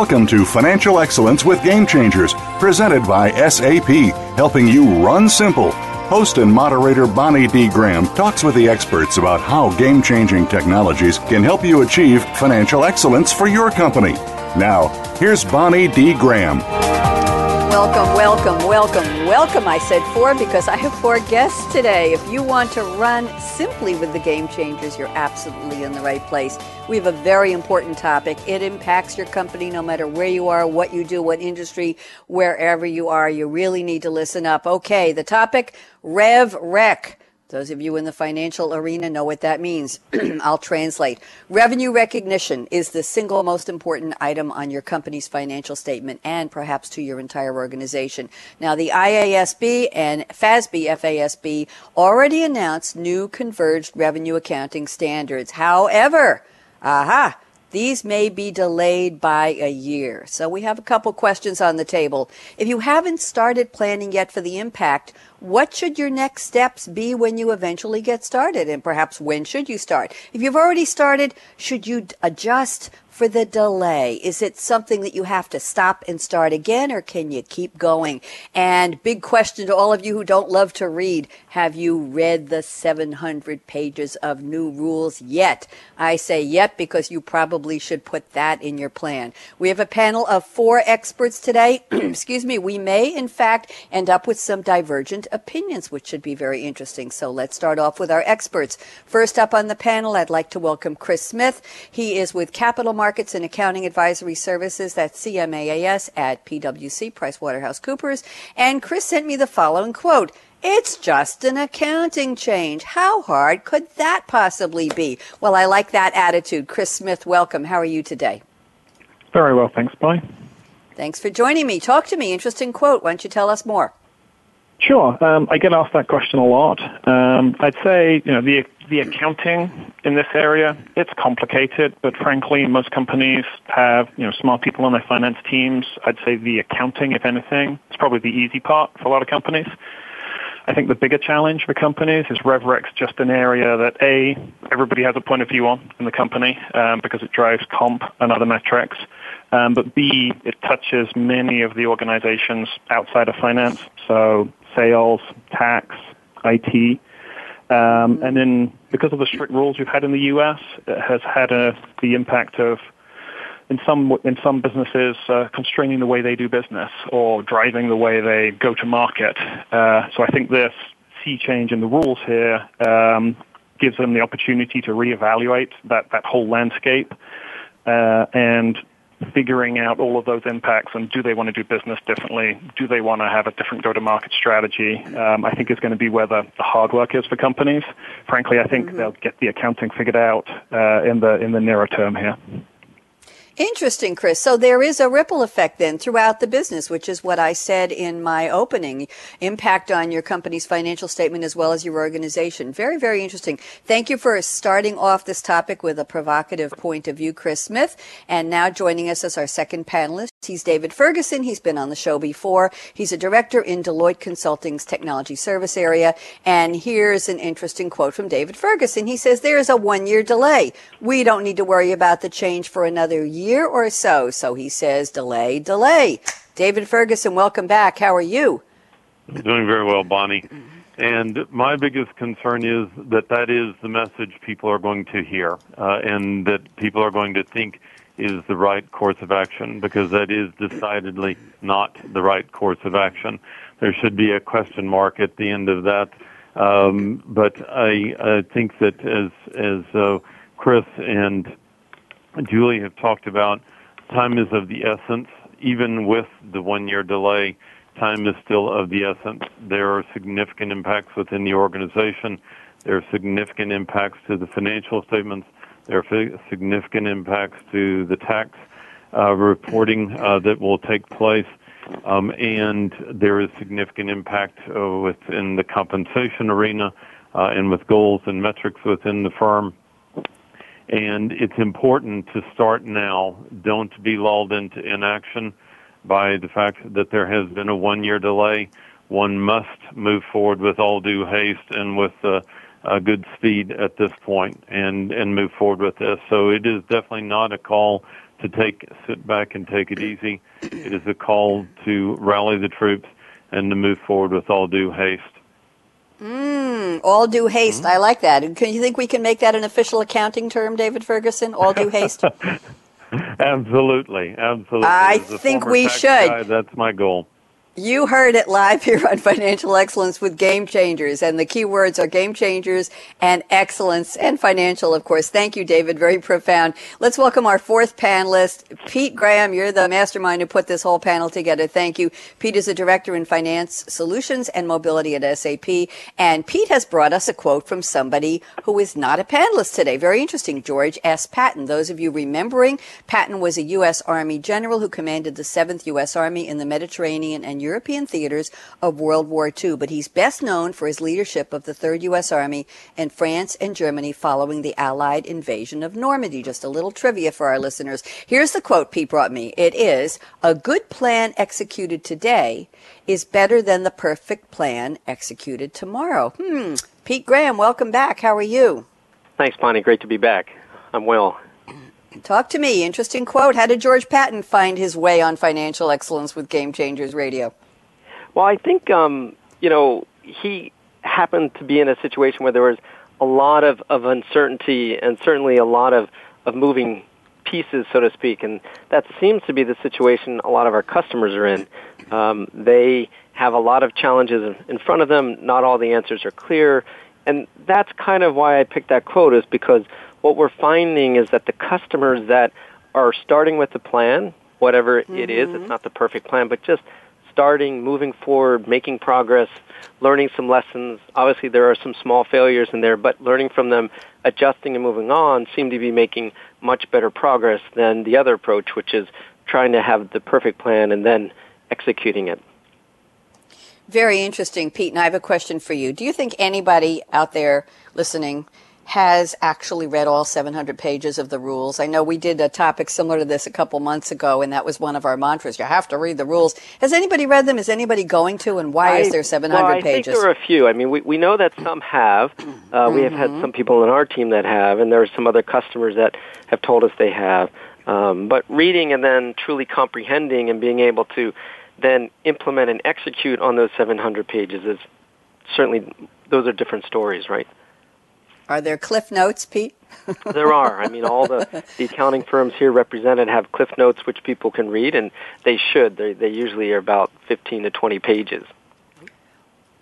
Welcome to Financial Excellence with Game Changers, presented by SAP, helping you run simple. Host and moderator Bonnie D. Graham talks with the experts about how game changing technologies can help you achieve financial excellence for your company. Now, here's Bonnie D. Graham. Welcome, welcome, welcome, welcome. I said four because I have four guests today. If you want to run simply with the game changers, you're absolutely in the right place. We have a very important topic. It impacts your company no matter where you are, what you do, what industry, wherever you are. You really need to listen up. Okay, the topic Rev Rec. Those of you in the financial arena know what that means. I'll translate. Revenue recognition is the single most important item on your company's financial statement and perhaps to your entire organization. Now, the IASB and FASB, FASB already announced new converged revenue accounting standards. However, aha, these may be delayed by a year. So we have a couple questions on the table. If you haven't started planning yet for the impact, what should your next steps be when you eventually get started? And perhaps when should you start? If you've already started, should you adjust for the delay? Is it something that you have to stop and start again, or can you keep going? And big question to all of you who don't love to read have you read the 700 pages of new rules yet? I say yet because you probably should put that in your plan. We have a panel of four experts today. Excuse me. We may, in fact, end up with some divergent opinions, which should be very interesting. So let's start off with our experts. First up on the panel, I'd like to welcome Chris Smith. He is with Capital Markets Markets and Accounting Advisory Services, that's CMAAS at PwC, PricewaterhouseCoopers. And Chris sent me the following quote. It's just an accounting change. How hard could that possibly be? Well, I like that attitude. Chris Smith, welcome. How are you today? Very well, thanks. Bye. Thanks for joining me. Talk to me. Interesting quote. Why don't you tell us more? Sure. Um, I get asked that question a lot. Um, I'd say, you know, the the accounting in this area, it's complicated, but frankly, most companies have, you know, smart people on their finance teams. I'd say the accounting, if anything, is probably the easy part for a lot of companies. I think the bigger challenge for companies is RevRec's just an area that A, everybody has a point of view on in the company um, because it drives comp and other metrics. Um, but B, it touches many of the organizations outside of finance, so sales, tax, IT. Um, and then because of the strict rules we've had in the U.S., it has had a, the impact of in some in some businesses uh, constraining the way they do business or driving the way they go to market. Uh, so I think this sea change in the rules here um, gives them the opportunity to reevaluate that that whole landscape uh, and figuring out all of those impacts and do they want to do business differently? Do they want to have a different go-to-market strategy? Um, I think is going to be where the, the, hard work is for companies. Frankly, I think mm-hmm. they'll get the accounting figured out uh, in the in the nearer term here. Interesting, Chris. So there is a ripple effect then throughout the business, which is what I said in my opening. Impact on your company's financial statement as well as your organization. Very, very interesting. Thank you for starting off this topic with a provocative point of view, Chris Smith. And now joining us as our second panelist, he's David Ferguson. He's been on the show before. He's a director in Deloitte Consulting's technology service area. And here's an interesting quote from David Ferguson. He says, there is a one year delay. We don't need to worry about the change for another year year or so. So he says, delay, delay. David Ferguson, welcome back. How are you? Doing very well, Bonnie. And my biggest concern is that that is the message people are going to hear, uh, and that people are going to think is the right course of action, because that is decidedly not the right course of action. There should be a question mark at the end of that. Um, but I, I think that as as uh, Chris and Julie have talked about time is of the essence, even with the one year delay time is still of the essence. There are significant impacts within the organization. There are significant impacts to the financial statements. There are significant impacts to the tax uh, reporting uh, that will take place. Um, and there is significant impact uh, within the compensation arena uh, and with goals and metrics within the firm. And it's important to start now. Don't be lulled into inaction by the fact that there has been a one year delay. One must move forward with all due haste and with uh, good speed at this point and, and move forward with this. So it is definitely not a call to take, sit back and take it easy. It is a call to rally the troops and to move forward with all due haste. Mm, all due haste. Mm-hmm. I like that. Can you think we can make that an official accounting term, David Ferguson? All due haste. absolutely, absolutely. I think we should. Guy, that's my goal. You heard it live here on Financial Excellence with Game Changers, and the key words are game changers and excellence and financial, of course. Thank you, David. Very profound. Let's welcome our fourth panelist, Pete Graham. You're the mastermind who put this whole panel together. Thank you. Pete is a director in finance solutions and mobility at SAP, and Pete has brought us a quote from somebody who is not a panelist today. Very interesting, George S. Patton. Those of you remembering, Patton was a U.S. Army general who commanded the 7th U.S. Army in the Mediterranean and European theaters of World War II, but he's best known for his leadership of the 3rd U.S. Army in France and Germany following the Allied invasion of Normandy. Just a little trivia for our listeners. Here's the quote Pete brought me. It is, a good plan executed today is better than the perfect plan executed tomorrow. Hmm. Pete Graham, welcome back. How are you? Thanks, Bonnie. Great to be back. I'm well. Talk to me. Interesting quote. How did George Patton find his way on financial excellence with Game Changers Radio? Well, I think um, you know he happened to be in a situation where there was a lot of, of uncertainty and certainly a lot of, of moving pieces, so to speak, and that seems to be the situation a lot of our customers are in. Um, they have a lot of challenges in front of them. Not all the answers are clear, and that's kind of why I picked that quote. Is because what we're finding is that the customers that are starting with the plan, whatever mm-hmm. it is, it's mm-hmm. not the perfect plan, but just starting, moving forward, making progress, learning some lessons. Obviously, there are some small failures in there, but learning from them, adjusting and moving on seem to be making much better progress than the other approach, which is trying to have the perfect plan and then executing it. Very interesting, Pete. And I have a question for you. Do you think anybody out there listening has actually read all 700 pages of the rules. I know we did a topic similar to this a couple months ago, and that was one of our mantras. You have to read the rules. Has anybody read them? Is anybody going to? And why I, is there 700 well, I pages? I think there are a few. I mean, we, we know that some have. Uh, mm-hmm. We have had mm-hmm. some people in our team that have, and there are some other customers that have told us they have. Um, but reading and then truly comprehending and being able to then implement and execute on those 700 pages is certainly, those are different stories, right? Are there cliff notes, Pete? there are. I mean, all the, the accounting firms here represented have cliff notes which people can read, and they should. They, they usually are about 15 to 20 pages.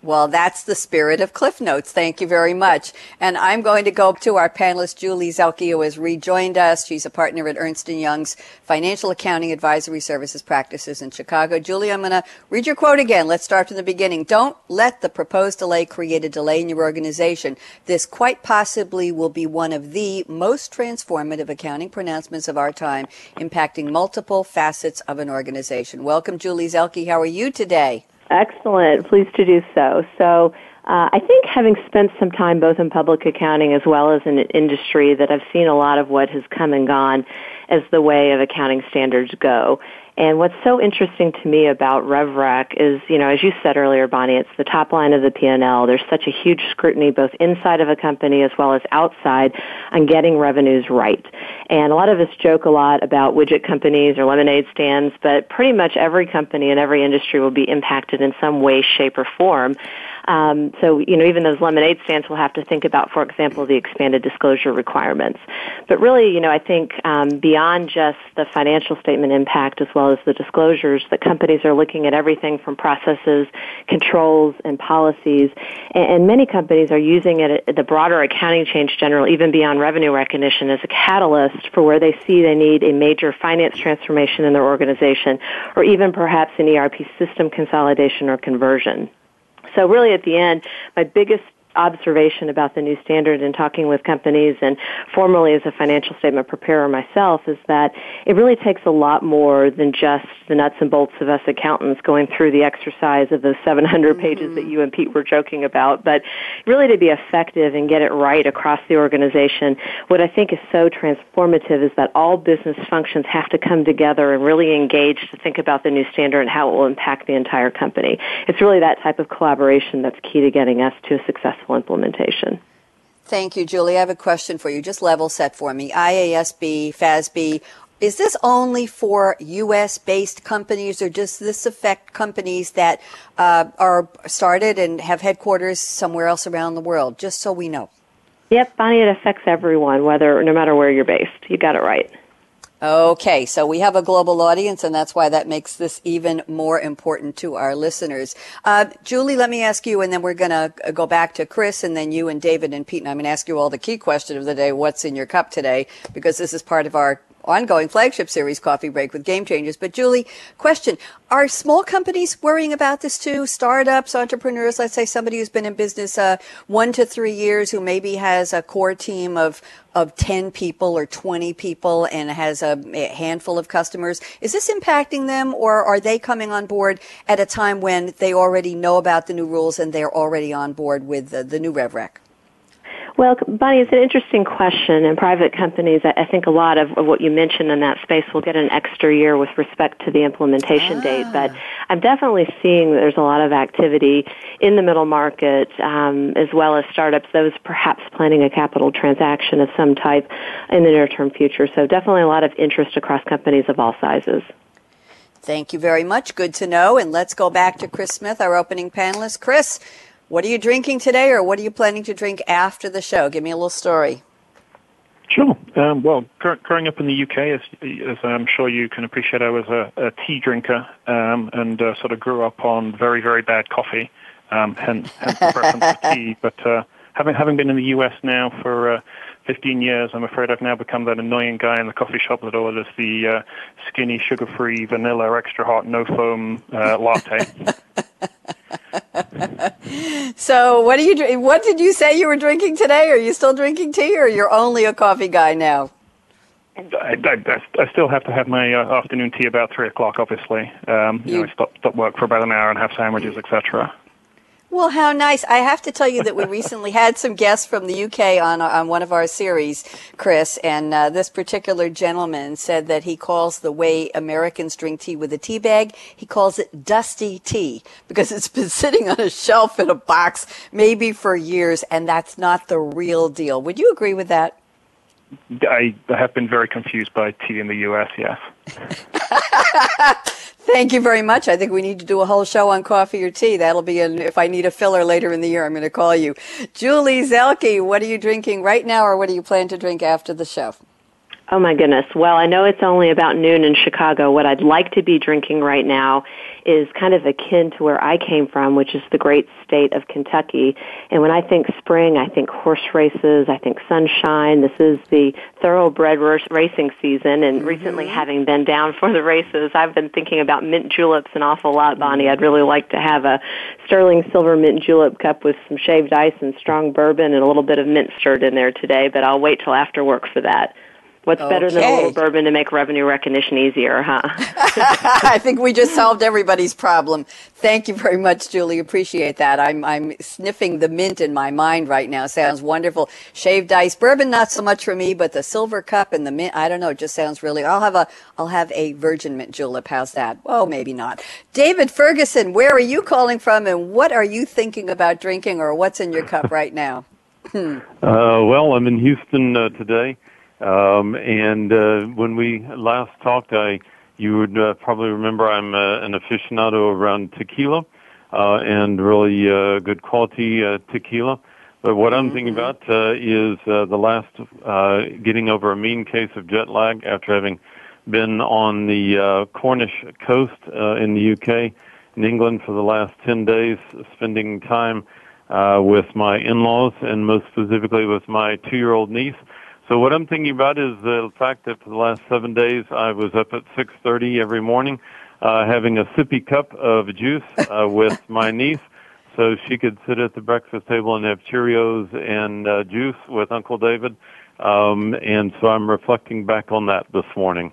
Well, that's the spirit of Cliff Notes. Thank you very much. And I'm going to go to our panelist, Julie Zelke, who has rejoined us. She's a partner at Ernst & Young's Financial Accounting Advisory Services practices in Chicago. Julie, I'm going to read your quote again. Let's start from the beginning. Don't let the proposed delay create a delay in your organization. This quite possibly will be one of the most transformative accounting pronouncements of our time, impacting multiple facets of an organization. Welcome, Julie Zelke. How are you today? Excellent. Pleased to do so. So, uh, I think having spent some time both in public accounting as well as in industry, that I've seen a lot of what has come and gone as the way of accounting standards go. And what's so interesting to me about RevRec is, you know, as you said earlier, Bonnie, it's the top line of the P&L. There's such a huge scrutiny both inside of a company as well as outside on getting revenues right. And a lot of us joke a lot about widget companies or lemonade stands, but pretty much every company in every industry will be impacted in some way, shape, or form Um, so, you know, even those lemonade stands will have to think about, for example, the expanded disclosure requirements. But really, you know, I think um, beyond just the financial statement impact as well as the disclosures, that companies are looking at everything from processes, controls, and policies. And, and many companies are using it, the broader accounting change general, even beyond revenue recognition, as a catalyst for where they see they need a major finance transformation in their organization, or even perhaps an ERP system consolidation or conversion. So really at the end, my biggest observation about the new standard and talking with companies and formerly as a financial statement preparer myself is that it really takes a lot more than just the nuts and bolts of us accountants going through the exercise of those 700 mm-hmm. pages that you and Pete were joking about, but really to be effective and get it right across the organization, what I think is so transformative is that all business functions have to come together and really engage to think about the new standard and how it will impact the entire company. It's really that type of collaboration that's key to getting us to a successful successful implementation. Thank you, Julie. I have a question for you. Just level set for me. IASB, FASB, is this only for U.S. based companies or does this affect companies that uh, are started and have headquarters somewhere else around the world? Just so we know. Yep, Bonnie, it affects everyone, whether no matter where you're based. You got it right. Okay, so we have a global audience, and that's why that makes this even more important to our listeners. Uh, Julie, let me ask you, and then we're going to go back to Chris, and then you and David and Pete, and I'm going to ask you all the key question of the day, what's in your cup today, because this is part of our ongoing flagship series, Coffee Break with Game Changers. But Julie, question. Are small companies worrying about this too? Startups, entrepreneurs, let's say somebody who's been in business uh, one to three years who maybe has a core team of, of 10 people or 20 people and has a, handful of customers. Is this impacting them or are they coming on board at a time when they already know about the new rules and they're already on board with the, the new RevRec? Well, Bonnie, it's an interesting question. In private companies, I think a lot of what you mentioned in that space will get an extra year with respect to the implementation ah. date. But I'm definitely seeing that there's a lot of activity in the middle market, um, as well as startups, those perhaps planning a capital transaction of some type in the near term future. So definitely a lot of interest across companies of all sizes. Thank you very much. Good to know. And let's go back to Chris Smith, our opening panelist. Chris, what are you drinking today, or what are you planning to drink after the show? Give me a little story. Sure. Um, well, growing up in the UK, as, as, I'm sure you can appreciate, I was a, a tea drinker um, and uh, sort of grew up on very, very bad coffee, um, hence, hence the preference for tea. But uh, having having been in the US now for uh, 15 years, I'm afraid I've now become that annoying guy in the coffee shop that orders the uh, skinny, sugar-free, vanilla, extra hot, no foam uh, latte. so, what do you what did you say you were drinking today? Are you still drinking tea, or you're only a coffee guy now? I, I, I still have to have my uh, afternoon tea about three o'clock. Obviously, um, you, you know, I stop stop work for about an hour and have sandwiches, etc. Well, how nice. I have to tell you that we recently had some guests from the UK on, on one of our series, Chris, and uh, this particular gentleman said that he calls the way Americans drink tea with a tea bag, he calls it dusty tea because it's been sitting on a shelf in a box maybe for years, and that's not the real deal. Would you agree with that? I have been very confused by tea in the U.S., yes. Thank you very much. I think we need to do a whole show on coffee or tea. That'll be an, if I need a filler later in the year, I'm going to call you. Julie Zelke, what are you drinking right now or what do you plan to drink after the show? Oh my goodness. Well, I know it's only about noon in Chicago. What I'd like to be drinking right now is kind of akin to where I came from, which is the great state of Kentucky. And when I think spring, I think horse races, I think sunshine. This is the thoroughbred racing season. And mm-hmm. recently, having been down for the races, I've been thinking about mint juleps an awful lot, Bonnie. I'd really like to have a sterling silver mint julep cup with some shaved ice and strong bourbon and a little bit of mint stirred in there today, but I'll wait till after work for that. What's okay. better than a little bourbon to make revenue recognition easier, huh? I think we just solved everybody's problem. Thank you very much, Julie. Appreciate that. I'm I'm sniffing the mint in my mind right now. Sounds wonderful. Shaved ice bourbon, not so much for me, but the silver cup and the mint. I don't know. It just sounds really. I'll have a I'll have a virgin mint julep. How's that? Oh, maybe not. David Ferguson, where are you calling from, and what are you thinking about drinking, or what's in your cup right now? uh, well, I'm in Houston uh, today. Um, and uh, when we last talked, I you would uh, probably remember I'm uh, an aficionado around tequila. uh, and really uh, good quality uh, tequila. But what I'm thinking Mm-hmm. about uh, is uh, the last uh, getting over a mean case of jet lag after having been on the uh, Cornish coast uh, in the UK, in England for the last 10 days, spending time uh, with my in-laws and most specifically with my two-year-old niece. So what I'm thinking about is the fact that for the last seven days I was up at 6:30 every morning, uh, having a sippy cup of juice uh, with my niece, so she could sit at the breakfast table and have Cheerios and uh, juice with Uncle David. Um, and so I'm reflecting back on that this morning.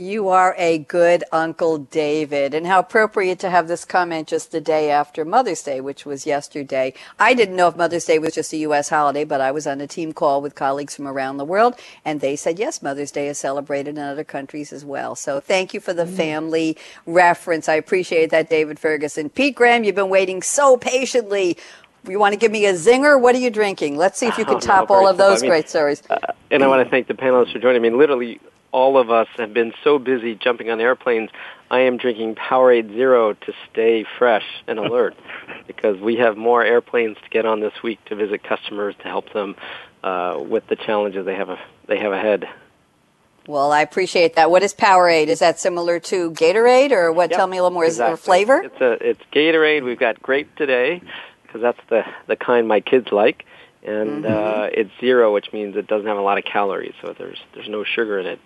You are a good Uncle David. And how appropriate to have this comment just the day after Mother's Day, which was yesterday. I didn't know if Mother's Day was just a U.S. holiday, but I was on a team call with colleagues from around the world, and they said, yes, Mother's Day is celebrated in other countries as well. So thank you for the family reference. I appreciate that, David Ferguson. Pete Graham, you've been waiting so patiently. You want to give me a zinger? What are you drinking? Let's see if you Oh, can top no, all of those. I mean, great stories. Uh, and I want to thank the panelists for joining me. Literally, all of us have been so busy jumping on airplanes. I am drinking Powerade Zero to stay fresh and alert because we have more airplanes to get on this week to visit customers to help them uh, with the challenges they have a, they have ahead. Well, I appreciate that. What is Powerade? Is that similar to Gatorade, or what? Yep, Tell me a little more. Is there a flavor? It's a it's Gatorade. We've got grape today because that's the the kind my kids like, and Mm-hmm. uh, it's zero, which means it doesn't have a lot of calories, so there's there's no sugar in it.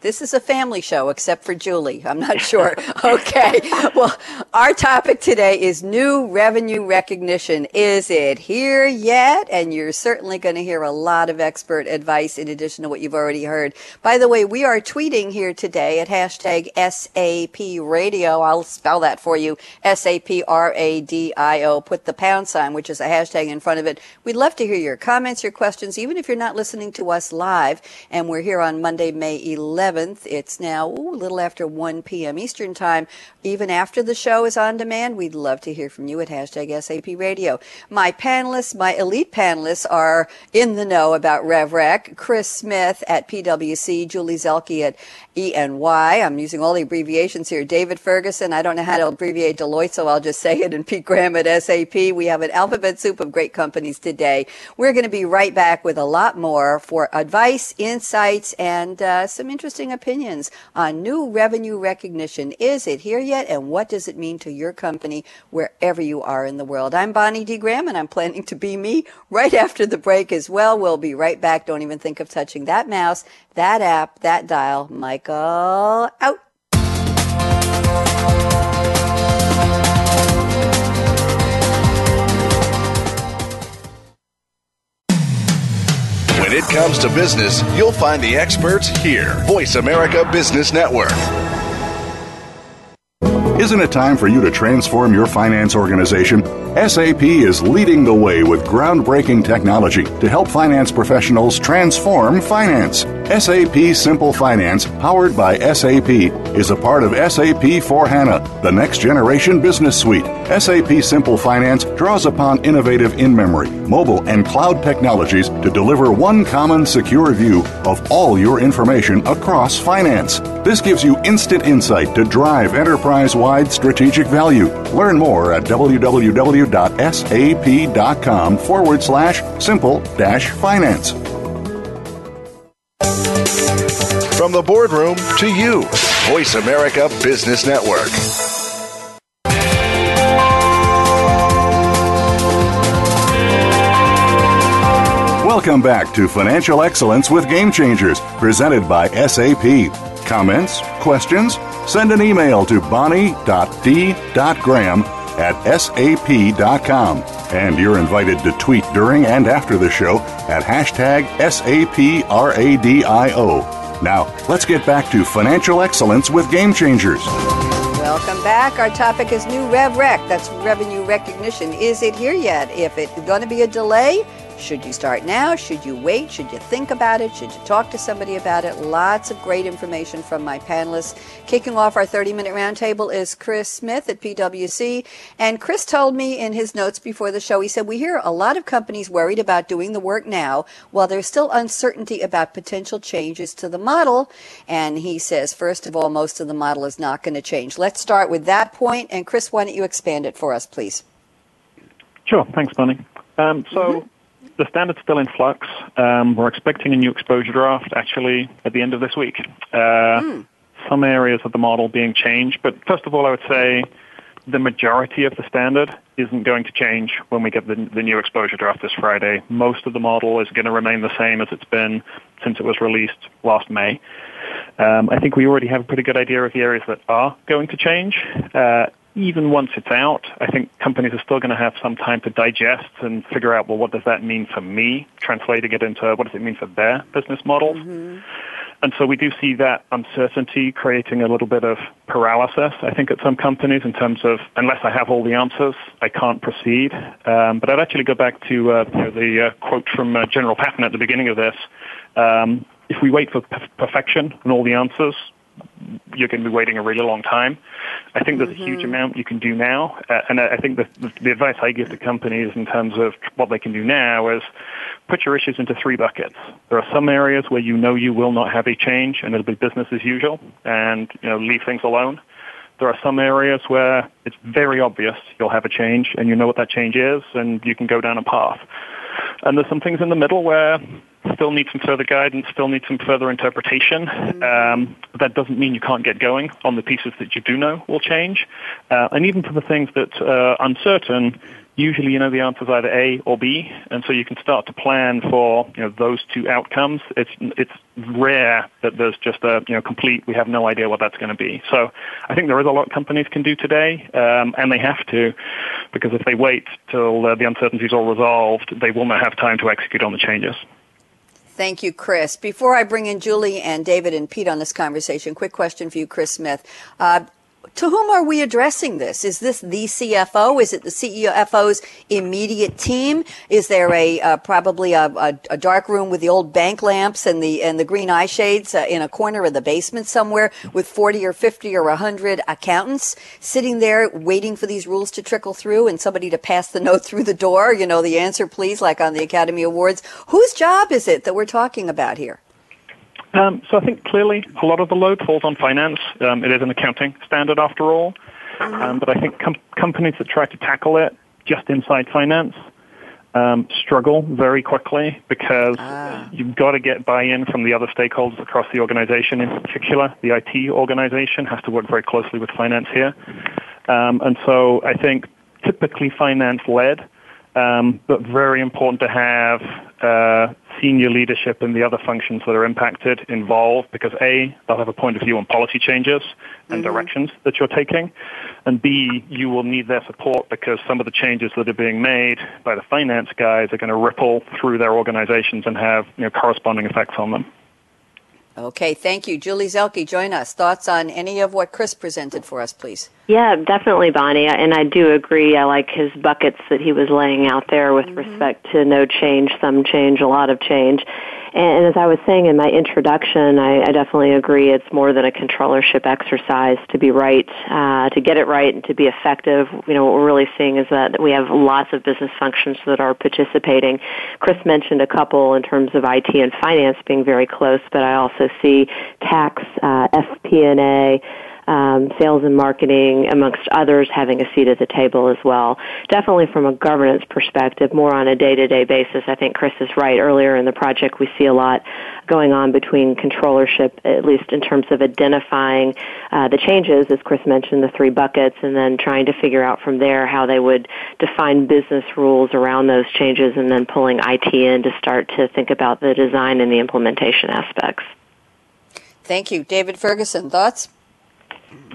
This is a family show, except for Julie. I'm not sure. okay. Well, our topic today is new revenue recognition. Is it here yet? And you're certainly going to hear a lot of expert advice in addition to what you've already heard. By the way, we are tweeting here today at hashtag SAP radio. I'll spell that for you. S-A-P-R-A-D-I-O. Put the pound sign, which is a hashtag in front of it. We'd love to hear your comments, your questions, even if you're not listening to us live. And we're here on Monday, May 11th. It's now ooh, a little after 1 p.m. Eastern Time. Even after the show is on demand, we'd love to hear from you at hashtag SAP Radio. My panelists, my elite panelists are in the know about RevRec. Chris Smith at PwC, Julie Zelke at E&Y. I'm using all the abbreviations here. David Ferguson, I don't know how to abbreviate Deloitte, so I'll just say it. And Pete Graham at SAP. We have an alphabet soup of great companies today. We're going to be right back with a lot more for advice, insights, and uh, some interesting opinions on new revenue recognition. Is it here yet? And what does it mean to your company wherever you are in the world? I'm Bonnie D. Graham, and I'm planning to be me right after the break as well. We'll be right back. Don't even think of touching that mouse, that app, that dial. Michael, out. When it comes to business, you'll find the experts here. Voice America Business Network. Isn't it time for you to transform your finance organization? SAP is leading the way with groundbreaking technology to help finance professionals transform finance. SAP Simple Finance, powered by SAP, is a part of SAP for HANA, the next generation business suite. SAP Simple Finance draws upon innovative in memory, mobile, and cloud technologies to deliver one common secure view of all your information across finance. This gives you instant insight to drive enterprise wide strategic value. Learn more at www.sap.com forward slash simple dash finance. From the boardroom to you, Voice America Business Network. Welcome back to Financial Excellence with Game Changers, presented by SAP. Comments? Questions? Send an email to bonnie.d.graham at sap.com. And you're invited to tweet during and after the show at hashtag SAPRADIO. Now, let's get back to Financial Excellence with Game Changers. Welcome back. Our topic is new RevRec. That's revenue recognition. Is it here yet? If it's going to be a delay, Should you start now? Should you wait? Should you think about it? Should you talk to somebody about it? Lots of great information from my panelists. Kicking off our 30 minute roundtable is Chris Smith at PwC. And Chris told me in his notes before the show, he said, We hear a lot of companies worried about doing the work now while there's still uncertainty about potential changes to the model. And he says, first of all, most of the model is not going to change. Let's start with that point. And Chris, why don't you expand it for us, please? Sure. Thanks, Bonnie. Um, so mm-hmm. The standard's still in flux. Um, we're expecting a new exposure draft actually at the end of this week. Uh, mm. Some areas of the model being changed, but first of all, I would say the majority of the standard isn't going to change when we get the, the new exposure draft this Friday. Most of the model is going to remain the same as it's been since it was released last May. Um, I think we already have a pretty good idea of the areas that are going to change. Uh, even once it's out, I think companies are still going to have some time to digest and figure out, well, what does that mean for me? Translating it into what does it mean for their business models? Mm-hmm. And so we do see that uncertainty creating a little bit of paralysis, I think, at some companies in terms of, unless I have all the answers, I can't proceed. Um, but I'd actually go back to uh, you know, the uh, quote from uh, General Patton at the beginning of this. Um, if we wait for perfection and all the answers, you're going to be waiting a really long time. I think there's mm-hmm. a huge mm-hmm. amount you can do now, uh, and I think the, the advice I give to companies in terms of what they can do now is put your issues into three buckets. There are some areas where you know you will not have a change, and it'll be business as usual, and you know leave things alone. There are some areas where it's very obvious you'll have a change, and you know what that change is, and you can go down a path. And there's some things in the middle where still need some further guidance, still need some further interpretation. Mm-hmm. Um, that doesn't mean you can't get going on the pieces that you do know will change. Uh, and even for the things that are uncertain, usually you know the answer is either A or B, and so you can start to plan for you know those two outcomes. It's it's rare that there's just a you know complete we have no idea what that's going to be. So I think there is a lot companies can do today, um, and they have to, because if they wait till uh, the uncertainty is all resolved, they will not have time to execute on the changes. Thank you, Chris. Before I bring in Julie and David and Pete on this conversation, quick question for you, Chris Smith. Uh, to whom are we addressing this? Is this the CFO? Is it the CFO's immediate team? Is there a uh, probably a, a, a, dark room with the old bank lamps and the and the green eye shades uh, in a corner of the basement somewhere with forty or fifty or hundred accountants sitting there waiting for these rules to trickle through and somebody to pass the note through the door? You know, the answer, please, like on the Academy Awards. Whose job is it that we're talking about here? Um, so I think clearly a lot of the load falls on finance. Um, it is an accounting standard after all. Mm-hmm. Um, but I think com- companies that try to tackle it just inside finance um, struggle very quickly because ah. you've got to get buy-in from the other stakeholders across the organization. In particular, the IT organization has to work very closely with finance here. Um, and so I think typically finance-led, um, but very important to have uh, senior leadership and the other functions that are impacted involved because A, they'll have a point of view on policy changes and mm-hmm. directions that you're taking, and B, you will need their support because some of the changes that are being made by the finance guys are going to ripple through their organizations and have you know, corresponding effects on them. Okay, thank you. Julie Zelke, join us. Thoughts on any of what Chris presented for us, please? Yeah, definitely, Bonnie. And I do agree. I like his buckets that he was laying out there with mm-hmm. respect to no change, some change, a lot of change. And as I was saying in my introduction, I, I definitely agree it's more than a controllership exercise to be right, uh, to get it right and to be effective. You know, what we're really seeing is that we have lots of business functions that are participating. Chris mentioned a couple in terms of IT and finance being very close, but I also see tax, uh, FP&A, um, sales and marketing, amongst others, having a seat at the table as well. Definitely from a governance perspective, more on a day-to-day basis. I think Chris is right. Earlier in the project, we see a lot going on between controllership, at least in terms of identifying uh, the changes, as Chris mentioned, the three buckets, and then trying to figure out from there how they would define business rules around those changes, and then pulling IT in to start to think about the design and the implementation aspects. Thank you. David Ferguson, thoughts?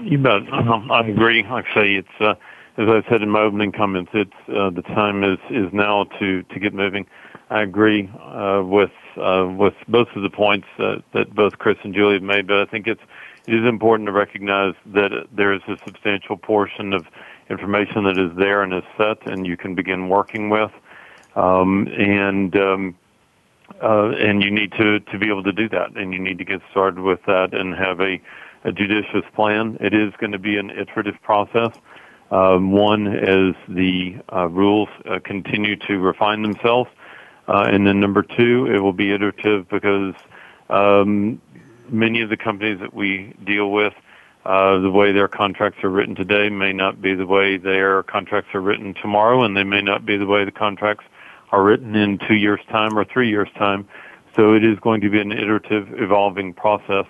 You bet. I agree. Actually, it's uh, as I said in my opening comments, it's uh, the time is is now to to get moving. I agree uh, with uh, with both of the points that both Chris and Julie have made, but I think it's it is important to recognize that there is a substantial portion of information that is there and is set, and you can begin working with. um, and um, uh, and you need to to be able to do that, and you need to get started with that and have a, a judicious plan. It is going to be an iterative process. Um, one, as the uh, rules uh, continue to refine themselves, uh, and then number two, it will be iterative because um, many of the companies that we deal with, uh, the way their contracts are written today may not be the way their contracts are written tomorrow, and they may not be the way the contracts are written in two years' time or three years' time. So it is going to be an iterative, evolving process.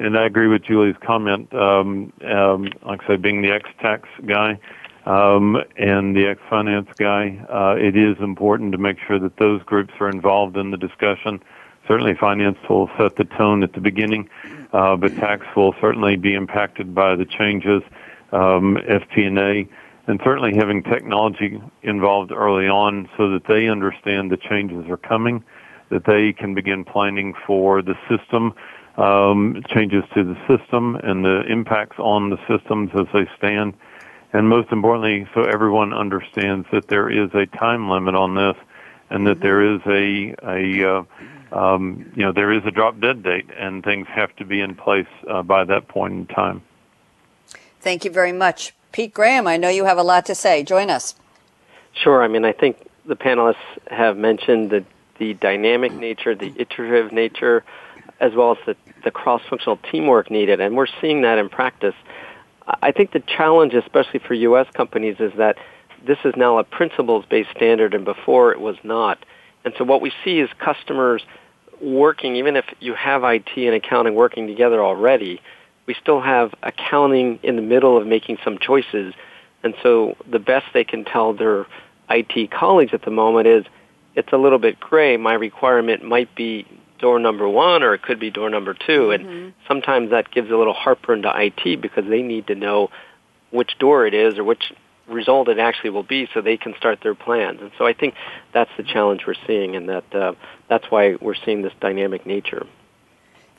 And I agree with Julie's comment. Um, um, like I said, being the ex-tax guy um, and the ex-finance guy, uh, it is important to make sure that those groups are involved in the discussion. Certainly, finance will set the tone at the beginning, uh, but tax will certainly be impacted by the changes. Um, FP&A and certainly having technology involved early on so that they understand the changes are coming, that they can begin planning for the system, um, changes to the system and the impacts on the systems as they stand. And most importantly, so everyone understands that there is a time limit on this and that there is a, a uh, um, you know, there is a drop dead date and things have to be in place uh, by that point in time. Thank you very much. Pete Graham, I know you have a lot to say. Join us. Sure. I mean, I think the panelists have mentioned the, the dynamic nature, the iterative nature, as well as the, the cross-functional teamwork needed, and we're seeing that in practice. I think the challenge, especially for U.S. companies, is that this is now a principles-based standard, and before it was not. And so what we see is customers working, even if you have IT and accounting working together already, we still have accounting in the middle of making some choices. And so the best they can tell their IT colleagues at the moment is it's a little bit gray. My requirement might be door number one or it could be door number 2 mm-hmm. And sometimes that gives a little heartburn to IT because they need to know which door it is or which result it actually will be so they can start their plans. And so I think that's the challenge we're seeing and that uh, that's why we're seeing this dynamic nature.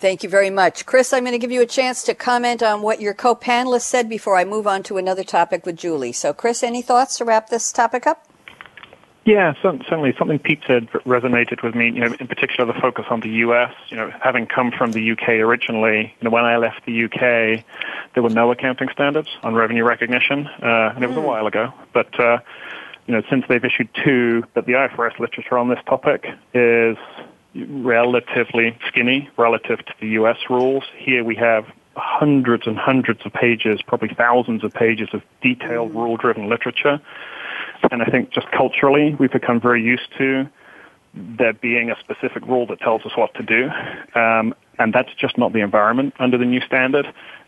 Thank you very much. Chris, I'm going to give you a chance to comment on what your co-panelists said before I move on to another topic with Julie. So, Chris, any thoughts to wrap this topic up? Yeah, certainly. Something Pete said resonated with me. You know, in particular, the focus on the U.S. You know, having come from the U.K. originally, you know, when I left the U.K., there were no accounting standards on revenue recognition, uh, and it was a while ago. But uh, you know, since they've issued two, but the IFRS literature on this topic is relatively skinny relative to the U.S. rules. Here we have hundreds and hundreds of pages, probably thousands of pages of detailed rule-driven literature. And I think just culturally, we've become very used to there being a specific rule that tells us what to do. Um, and that's just not the environment under the new standard.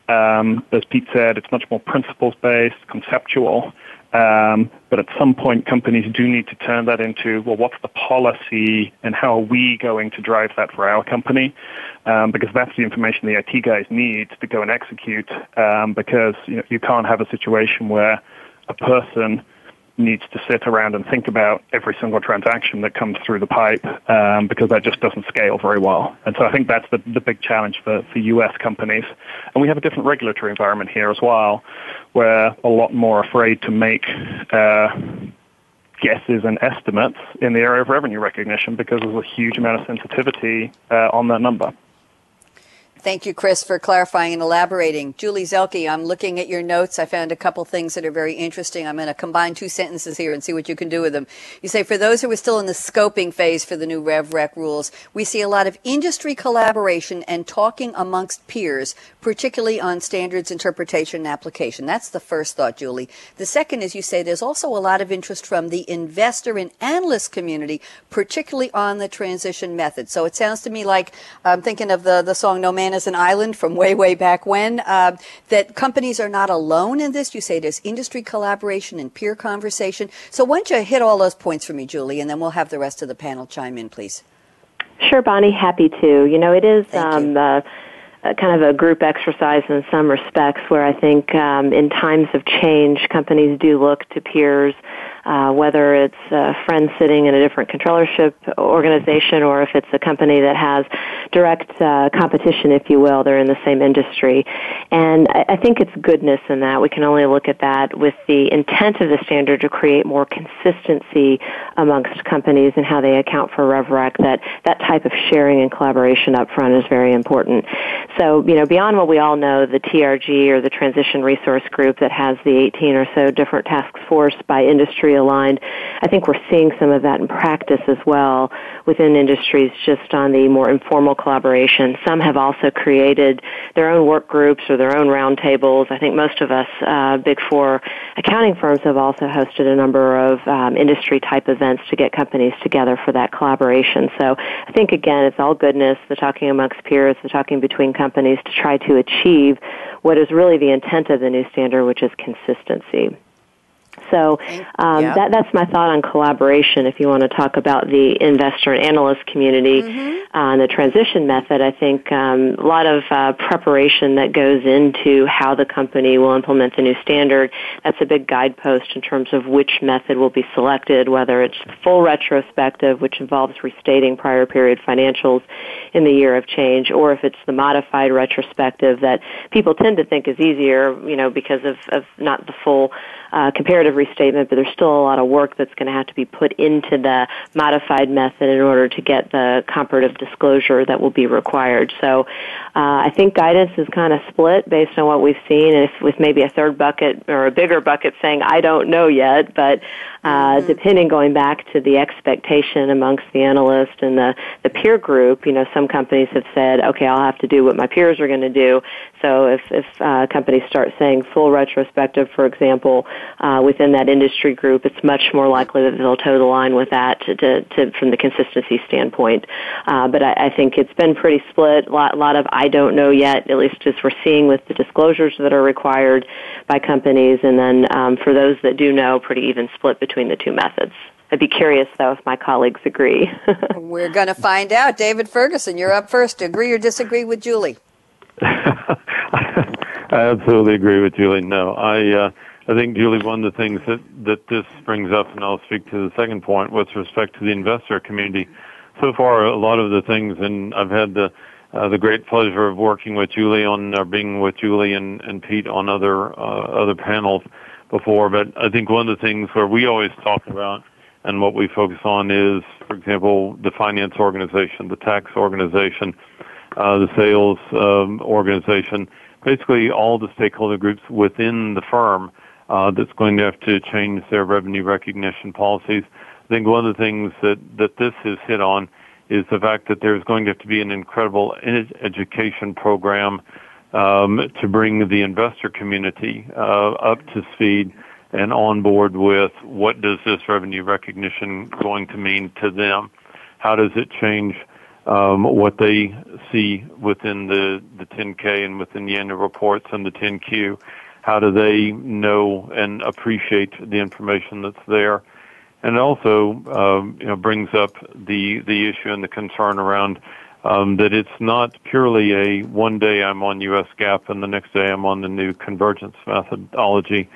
Um, as Pete said, it's much more principles-based, conceptual. Um, but at some point, companies do need to turn that into, well, what's the policy and how are we going to drive that for our company? Um, because that's the information the IT guys need to go and execute. Um, because you, know, you can't have a situation where a person needs to sit around and think about every single transaction that comes through the pipe um, because that just doesn't scale very well. And so I think that's the, the big challenge for, for U.S. companies. And we have a different regulatory environment here as well, where a lot more afraid to make uh, guesses and estimates in the area of revenue recognition because there's a huge amount of sensitivity uh, on that number. Thank you, Chris, for clarifying and elaborating. Julie Zelke, I'm looking at your notes. I found a couple things that are very interesting. I'm going to combine two sentences here and see what you can do with them. You say, for those who are still in the scoping phase for the new RevRec rules, we see a lot of industry collaboration and talking amongst peers, particularly on standards interpretation and application. That's the first thought, Julie. The second is you say there's also a lot of interest from the investor and analyst community, particularly on the transition method. So it sounds to me like I'm thinking of the, the song No Man as an island from way, way back when. Uh, that companies are not alone in this. You say there's industry collaboration and peer conversation. So why don't you hit all those points for me, Julie, and then we'll have the rest of the panel chime in, please. Sure, Bonnie. Happy to. You know, it is um, uh, kind of a group exercise in some respects where I think um, in times of change, companies do look to peers uh, whether it's a friend sitting in a different controllership organization or if it's a company that has direct uh, competition, if you will. They're in the same industry. And I, I think it's goodness in that. We can only look at that with the intent of the standard to create more consistency amongst companies and how they account for RevRec, that that type of sharing and collaboration up front is very important. So, you know, beyond what we all know, the TRG or the Transition Resource Group that has the 18 or so different task force by industry aligned, I think we're seeing some of that in practice as well within industries just on the more informal collaboration. Some have also created their own work groups or their own roundtables. I think most of us, uh, Big Four accounting firms, have also hosted a number of um, industry type events to get companies together for that collaboration. So I think again, it's all goodness, the talking amongst peers, the talking between companies to try to achieve what is really the intent of the new standard, which is consistency. So um, that, that's my thought on collaboration. If you want to talk about the investor and analyst community mm-hmm. uh, and the transition method, I think um, a lot of uh, preparation that goes into how the company will implement the new standard. That's a big guidepost in terms of which method will be selected, whether it's full retrospective, which involves restating prior period financials in the year of change, or if it's the modified retrospective that people tend to think is easier, you know, because of, of not the full uh, comparative restatement, but there's still a lot of work that's going to have to be put into the modified method in order to get the comparative disclosure that will be required. So uh, I think guidance is kind of split based on what we've seen, if, with maybe a third bucket or a bigger bucket saying, I don't know yet, but uh, mm-hmm. depending going back to the expectation amongst the analyst and the, the peer group, you know, some companies have said, okay, I'll have to do what my peers are going to do. So if, if uh, companies start saying full retrospective, for example, uh, within that industry group, it's much more likely that they'll toe the line with that to, to, to from the consistency standpoint. Uh, but I, I think it's been pretty split. A lot, lot of I don't know yet, at least as we're seeing with the disclosures that are required by companies, and then um, for those that do know, pretty even split between the two methods. I'd be curious, though, if my colleagues agree. We're going to find out. David Ferguson, you're up first. Agree or disagree with Julie? I absolutely agree with Julie. No, I uh, I think Julie, one of the things that that this brings up, and I'll speak to the second point with respect to the investor community. So far, a lot of the things, and I've had the uh, the great pleasure of working with Julie on, or being with Julie and, and Pete on other uh, other panels before. But I think one of the things where we always talk about and what we focus on is, for example, the finance organization, the tax organization, uh, the sales um, organization, basically all the stakeholder groups within the firm uh, that's going to have to change their revenue recognition policies. I think one of the things that, that this has hit on is the fact that there's going to have to be an incredible education program um, to bring the investor community uh, up to speed and on board with what does this revenue recognition going to mean to them? How does it change um, what they see within the, the 10K and within the annual reports and the 10Q? How do they know and appreciate the information that's there? And also, um, you know, brings up the the issue and the concern around um, that it's not purely a one day I'm on U.S. GAAP and the next day I'm on the new convergence methodology.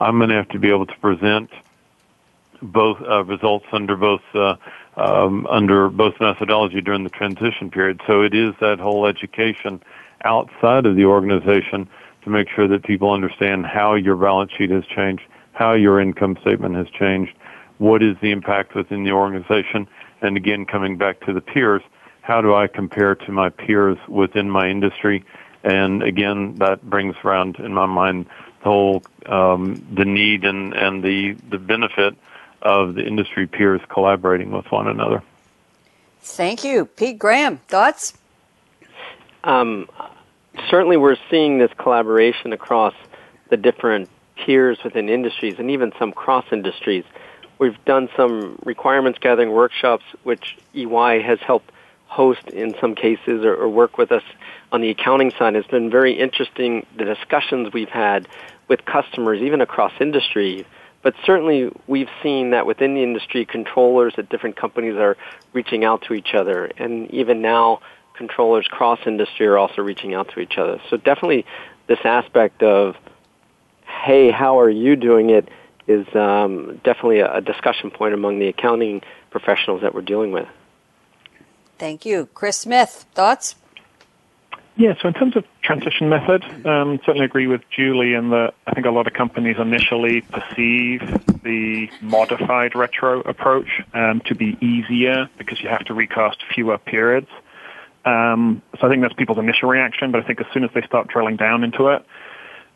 I'm going to have to be able to present both uh, results under both uh, um, under both methodology during the transition period. So it is that whole education outside of the organization to make sure that people understand how your balance sheet has changed, how your income statement has changed, what is the impact within the organization, and again, coming back to the peers, how do I compare to my peers within my industry? And again, that brings around in my mind the whole um, the need and, and the the benefit of the industry peers collaborating with one another. Thank you, Pete Graham. Thoughts? Um, certainly, we're seeing this collaboration across the different peers within industries and even some cross industries. We've done some requirements gathering workshops, which EY has helped host in some cases or, or, work with us on the accounting side. It's been very interesting the discussions we've had with customers, even across industry. But certainly, we've seen that within the industry, controllers at different companies are reaching out to each other, and even now, controllers cross industry are also reaching out to each other. So definitely, this aspect of, hey, how are you doing it? is um, definitely a, a discussion point among the accounting professionals that we're dealing with. Thank you. Chris Smith, thoughts? Yeah, so in terms of transition method, um, certainly agree with Julie in that I think a lot of companies initially perceive the modified retro approach um, to be easier because you have to recast fewer periods. Um, so I think that's people's initial reaction, but I think as soon as they start drilling down into it,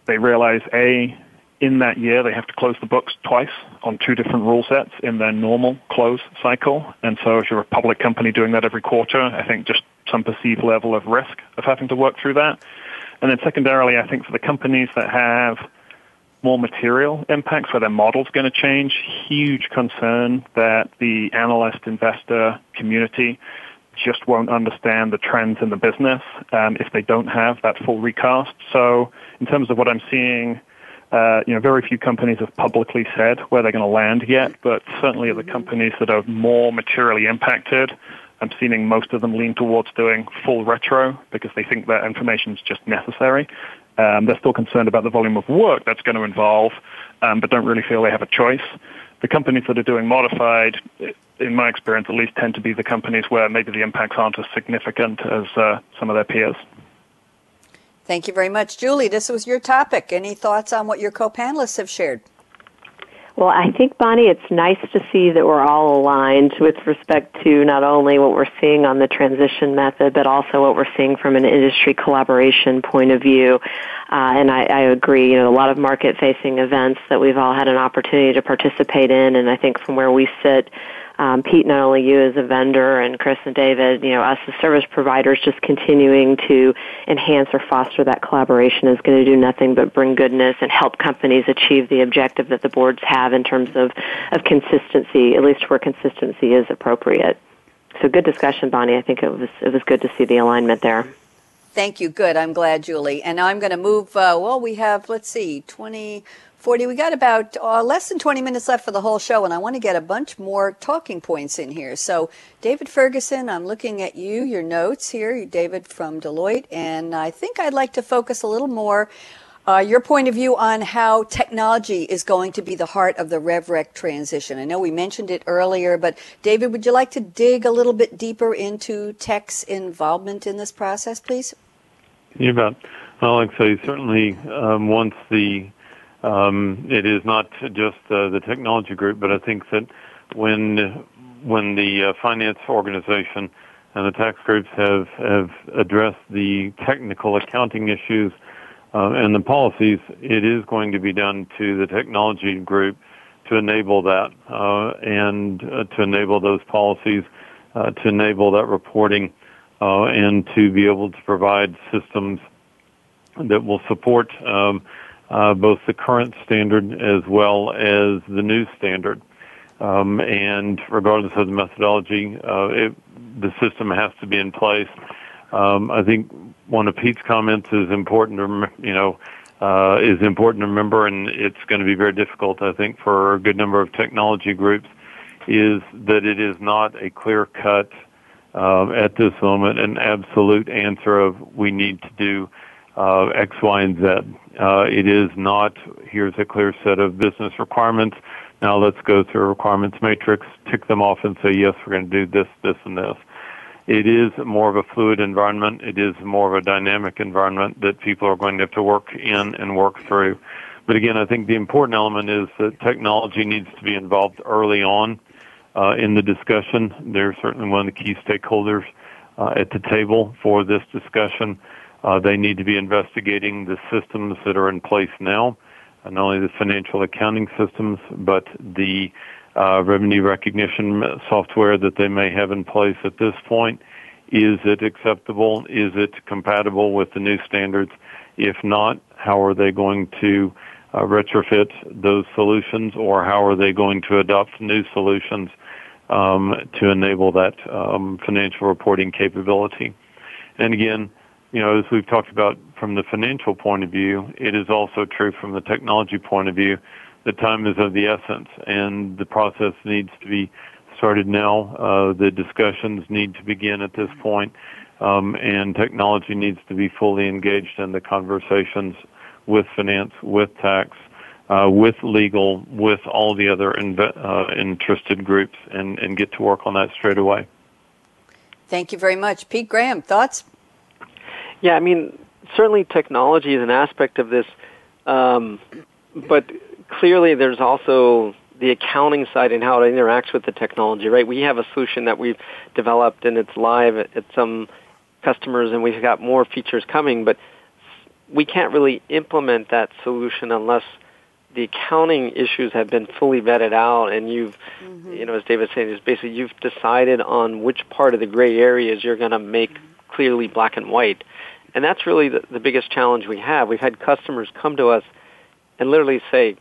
they realize A, in that year they have to close the books twice on two different rule sets in their normal close cycle. And so if you're a public company doing that every quarter, I think just some perceived level of risk of having to work through that. And then secondarily, I think for the companies that have more material impacts where their model's going to change, huge concern that the analyst investor community just won't understand the trends in the business um, if they don't have that full recast. So in terms of what I'm seeing uh, you know, very few companies have publicly said where they're going to land yet, but certainly the companies that are more materially impacted, I'm seeing most of them lean towards doing full retro because they think that information is just necessary. Um, they're still concerned about the volume of work that's going to involve, um, but don't really feel they have a choice. The companies that are doing modified, in my experience at least, tend to be the companies where maybe the impacts aren't as significant as uh, some of their peers. Thank you very much. Julie, this was your topic. Any thoughts on what your co panelists have shared? Well, I think, Bonnie, it's nice to see that we're all aligned with respect to not only what we're seeing on the transition method, but also what we're seeing from an industry collaboration point of view. Uh, and I, I agree, you know, a lot of market facing events that we've all had an opportunity to participate in. And I think from where we sit, um, Pete, not only you as a vendor and Chris and David, you know, us as service providers, just continuing to enhance or foster that collaboration is going to do nothing but bring goodness and help companies achieve the objective that the boards have in terms of, of consistency, at least where consistency is appropriate. So good discussion, Bonnie. I think it was it was good to see the alignment there. Thank you. Good. I'm glad, Julie. And now I'm going to move. Uh, well, we have let's see, 20. 40, we got about uh, less than 20 minutes left for the whole show, and I want to get a bunch more talking points in here. So, David Ferguson, I'm looking at you, your notes here, David from Deloitte, and I think I'd like to focus a little more uh, your point of view on how technology is going to be the heart of the RevRec transition. I know we mentioned it earlier, but David, would you like to dig a little bit deeper into tech's involvement in this process, please? You bet. Well, like I say, certainly um, once the um, it is not just uh, the technology group, but I think that when when the uh, finance organization and the tax groups have have addressed the technical accounting issues uh, and the policies, it is going to be done to the technology group to enable that uh, and uh, to enable those policies, uh, to enable that reporting, and to be able to provide systems that will support. Um, uh, both the current standard as well as the new standard. Um, and regardless of the methodology, uh, it, the system has to be in place. Um, I think one of Pete's comments is important to you know uh, is important to remember, and it's going to be very difficult, I think, for a good number of technology groups, is that it is not a clear cut uh, at this moment an absolute answer of we need to do uh, X, Y, and Z. Uh, it is not, here's a clear set of business requirements. Now let's go through a requirements matrix, tick them off, and say, yes, we're going to do this, this, and this. It is more of a fluid environment. It is more of a dynamic environment that people are going to have to work in and work through. But again, I think the important element is that technology needs to be involved early on uh, in the discussion. They're certainly one of the key stakeholders uh, at the table for this discussion. Uh, they need to be investigating the systems that are in place now, not only the financial accounting systems, but the uh, revenue recognition software that they may have in place at this point. Is it acceptable? Is it compatible with the new standards? If not, how are they going to uh, retrofit those solutions or how are they going to adopt new solutions um, to enable that um, financial reporting capability? And again, you know, as we've talked about from the financial point of view, it is also true from the technology point of view. The time is of the essence, and the process needs to be started now. Uh, the discussions need to begin at this point, um, and technology needs to be fully engaged in the conversations with finance, with tax, uh, with legal, with all the other inve- uh, interested groups, and, and get to work on that straight away. Thank you very much. Pete Graham, thoughts? Yeah, I mean, certainly technology is an aspect of this, um, but clearly there's also the accounting side and how it interacts with the technology, right? We have a solution that we've developed and it's live at, at some customers and we've got more features coming, but we can't really implement that solution unless the accounting issues have been fully vetted out and you've mm-hmm. you know as david said is basically you've decided on which part of the gray areas you're going to make clearly black and white and that's really the, the biggest challenge we have we've had customers come to us and literally say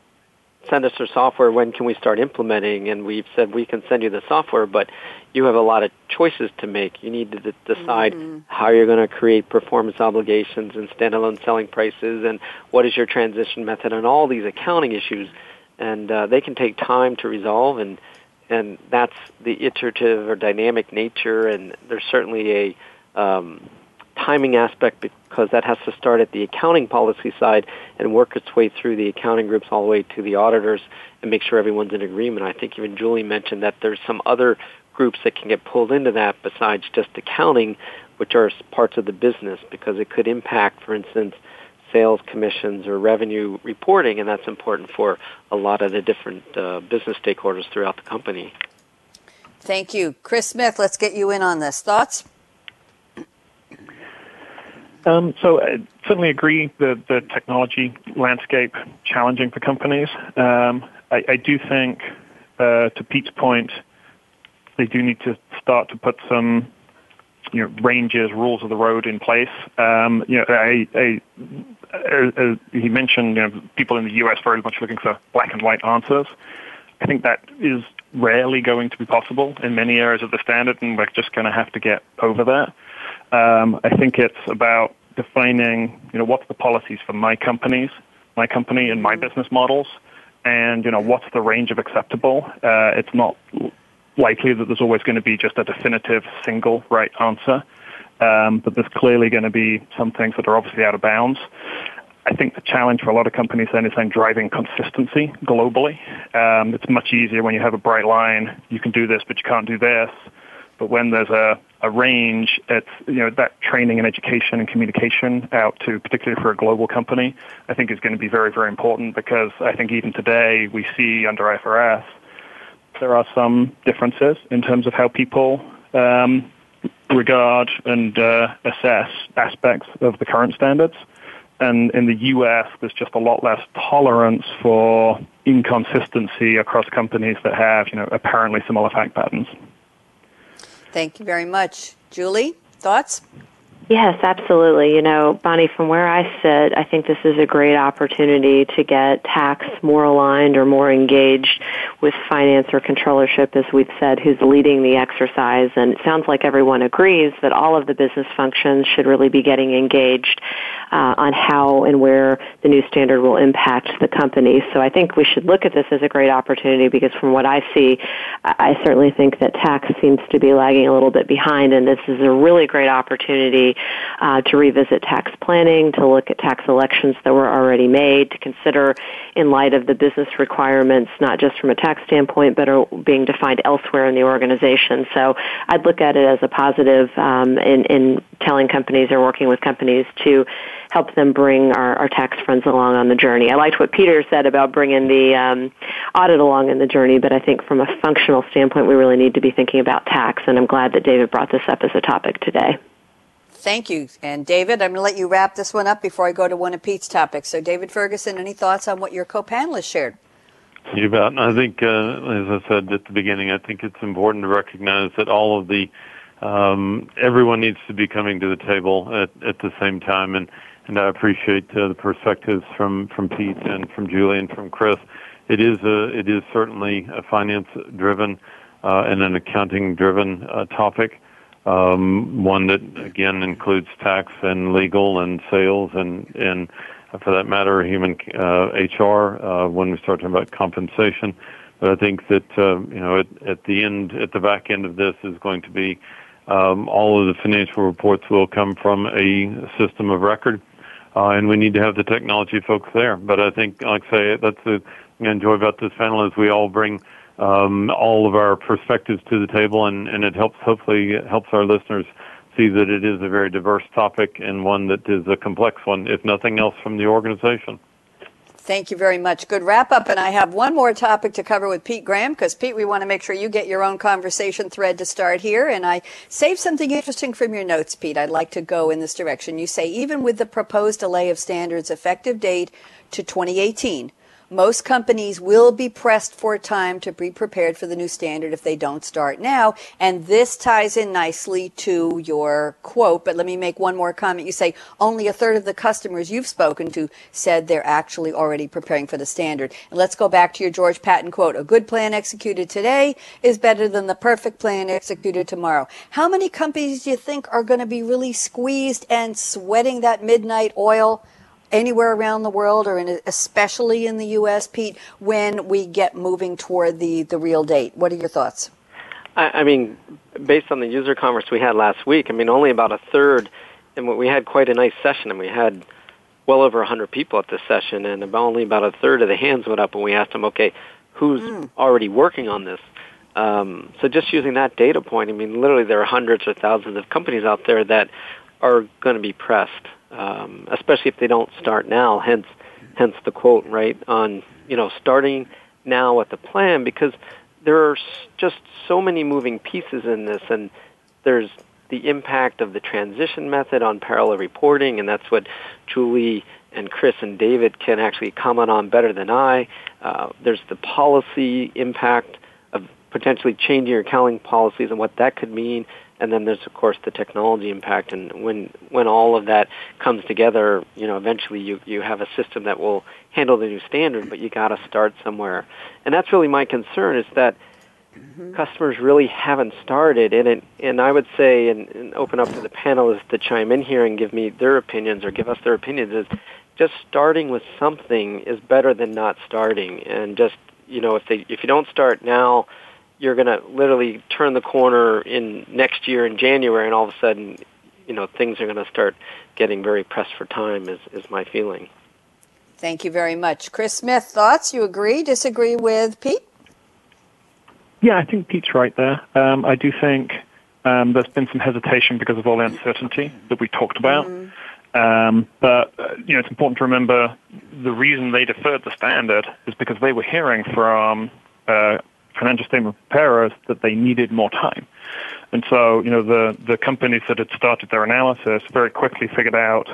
send us your software. When can we start implementing? And we've said we can send you the software, but you have a lot of choices to make. You need to d- decide mm-hmm. how you're going to create performance obligations and standalone selling prices, and what is your transition method, and all these accounting issues. And uh, they can take time to resolve, and and that's the iterative or dynamic nature. And there's certainly a um, timing aspect because that has to start at the accounting policy side and work its way through the accounting groups all the way to the auditors and make sure everyone's in agreement. I think even Julie mentioned that there's some other groups that can get pulled into that besides just accounting, which are parts of the business because it could impact, for instance, sales commissions or revenue reporting, and that's important for a lot of the different uh, business stakeholders throughout the company. Thank you. Chris Smith, let's get you in on this. Thoughts? Um, so I certainly agree that the technology landscape challenging for companies. Um, I, I, do think, uh, to Pete's point, they do need to start to put some you know, ranges, rules of the road in place. Um, you know, I, I, uh, he mentioned you know, people in the U.S. very much looking for black and white answers. I think that is rarely going to be possible in many areas of the standard, and we're just going to have to get over that. Um, I think it's about defining, you know, what's the policies for my companies, my company and my mm-hmm. business models, and you know, what's the range of acceptable. Uh, it's not likely that there's always going to be just a definitive single right answer, um, but there's clearly going to be some things that are obviously out of bounds. I think the challenge for a lot of companies then is then driving consistency globally. Um, it's much easier when you have a bright line. You can do this, but you can't do this. But when there's a, a range, it's, you know, that training and education and communication out to, particularly for a global company, I think is going to be very, very important because I think even today we see under IFRS there are some differences in terms of how people um, regard and uh, assess aspects of the current standards. And in the US, there's just a lot less tolerance for inconsistency across companies that have, you know, apparently similar fact patterns. Thank you very much. Julie, thoughts? Yes, absolutely. You know, Bonnie, from where I sit, I think this is a great opportunity to get tax more aligned or more engaged with finance or controllership, as we've said, who's leading the exercise. And it sounds like everyone agrees that all of the business functions should really be getting engaged uh, on how and where the new standard will impact the company. So I think we should look at this as a great opportunity because from what I see, I certainly think that tax seems to be lagging a little bit behind, and this is a really great opportunity uh, to revisit tax planning, to look at tax elections that were already made, to consider in light of the business requirements, not just from a tax standpoint, but are being defined elsewhere in the organization. So I'd look at it as a positive um, in, in telling companies or working with companies to help them bring our, our tax friends along on the journey. I liked what Peter said about bringing the um, audit along in the journey, but I think from a functional standpoint, we really need to be thinking about tax, and I'm glad that David brought this up as a topic today. Thank you. And David, I'm going to let you wrap this one up before I go to one of Pete's topics. So, David Ferguson, any thoughts on what your co panelists shared? You bet. I think, uh, as I said at the beginning, I think it's important to recognize that all of the um, everyone needs to be coming to the table at, at the same time, and and I appreciate uh, the perspectives from from Pete and from Julie and from Chris. It is a it is certainly a finance driven uh, and an accounting driven uh, topic um, one that again includes tax and legal and sales and and for that matter human uh, HR uh, when we start talking about compensation. But I think that uh, you know at, at the end at the back end of this is going to be um, all of the financial reports will come from a system of record. uh, and we need to have the technology folks there. But I think, like I say, that's the I enjoy about this panel is we all bring um, all of our perspectives to the table, and, and it helps hopefully it helps our listeners see that it is a very diverse topic and one that is a complex one, if nothing else, from the organization. Thank you very much. Good wrap up. And I have one more topic to cover with Pete Graham because, Pete, we want to make sure you get your own conversation thread to start here. And I saved something interesting from your notes, Pete. I'd like to go in this direction. You say, even with the proposed delay of standards effective date to 2018, most companies will be pressed for time to be prepared for the new standard if they don't start now. And this ties in nicely to your quote, but let me make one more comment. You say only a third of the customers you've spoken to said they're actually already preparing for the standard. And let's go back to your George Patton quote. A good plan executed today is better than the perfect plan executed tomorrow. How many companies do you think are going to be really squeezed and sweating that midnight oil? Anywhere around the world or in, especially in the U.S., Pete, when we get moving toward the, the real date? What are your thoughts? I, I mean, based on the user conference we had last week, I mean, only about a third, and we had quite a nice session, and we had well over 100 people at this session, and about, only about a third of the hands went up when we asked them, okay, who's mm. already working on this? Um, so just using that data point, I mean, literally there are hundreds or thousands of companies out there that are going to be pressed um, especially if they don't start now. Hence, hence the quote right on you know starting now with the plan because there are just so many moving pieces in this, and there's the impact of the transition method on parallel reporting, and that's what Julie and Chris and David can actually comment on better than I. Uh, there's the policy impact of potentially changing your accounting policies and what that could mean and then there's of course the technology impact. And when when all of that comes together you know eventually you you have a system that will handle the new standard but you got to start somewhere. And that's really my concern is that mm-hmm. customers really haven't started. And it and I would say and, and open up to the panelists to chime in here and give me their opinions or give us their opinions is just starting with something is better than not starting. And just you know if they if you don't start now you're going to literally turn the corner in next year in January, and all of a sudden, you know, things are going to start getting very pressed for time. Is is my feeling. Thank you very much, Chris Smith. Thoughts? You agree? Disagree with Pete? Yeah, I think Pete's right there. Um, I do think um, there's been some hesitation because of all the uncertainty that we talked about. Mm-hmm. Um, but uh, you know, it's important to remember the reason they deferred the standard is because they were hearing from uh, financial statement preparers that they needed more time. And so, you know, the, the companies that had started their analysis very quickly figured out